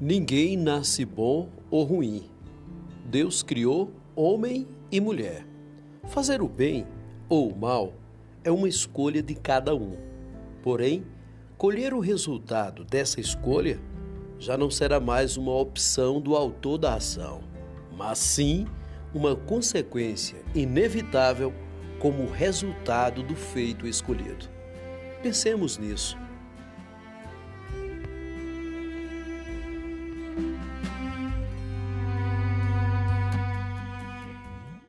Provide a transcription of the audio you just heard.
Ninguém nasce bom ou ruim. Deus criou homem e mulher. Fazer o bem ou o mal é uma escolha de cada um. Porém, colher o resultado dessa escolha já não será mais uma opção do autor da ação, mas sim uma consequência inevitável como resultado do feito escolhido. Pensemos nisso